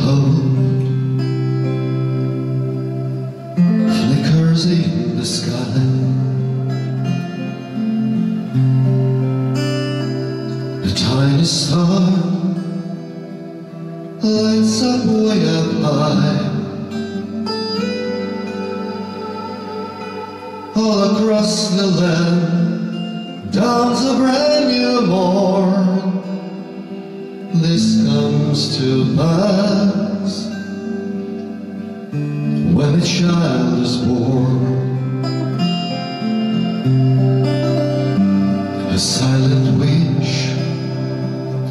hope flickers in the sky. A tiny star lights up way up high. All across the land dawns a brand new morn. This comes to pass when a child is born. A silent wish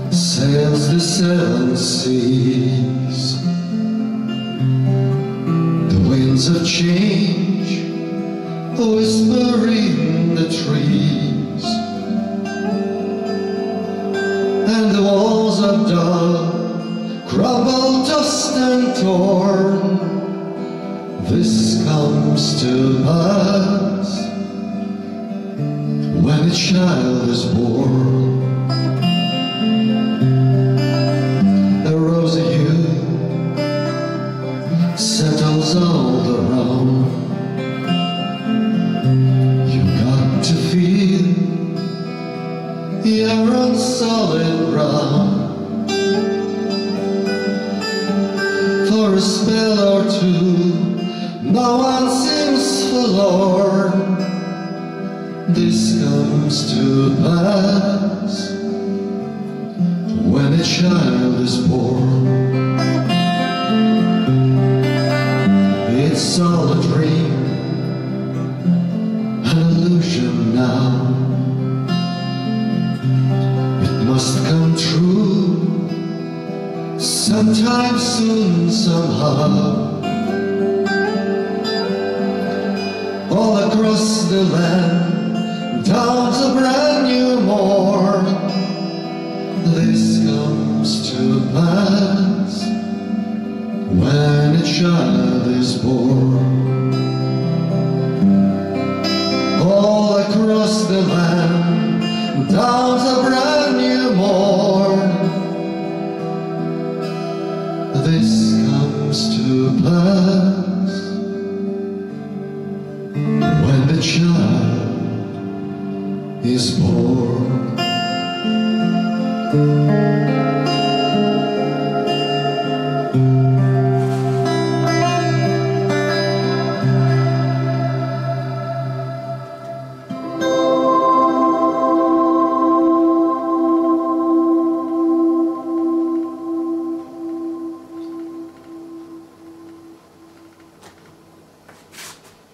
sails the seven seas. The winds of change whisper in the trees. And the walls of dawn crumble dust and torn. This comes to pass when a child is born. A rosy hue settles all around. You got to feel you're on solid ground. A spell or two, no one seems forlorn. This comes to pass when a child is born. It's all a dream, an illusion now. It must come sometime soon, somehow. All across the land, dawns a brand new morn. This comes to pass when a child is born. This comes to pass when the child is born.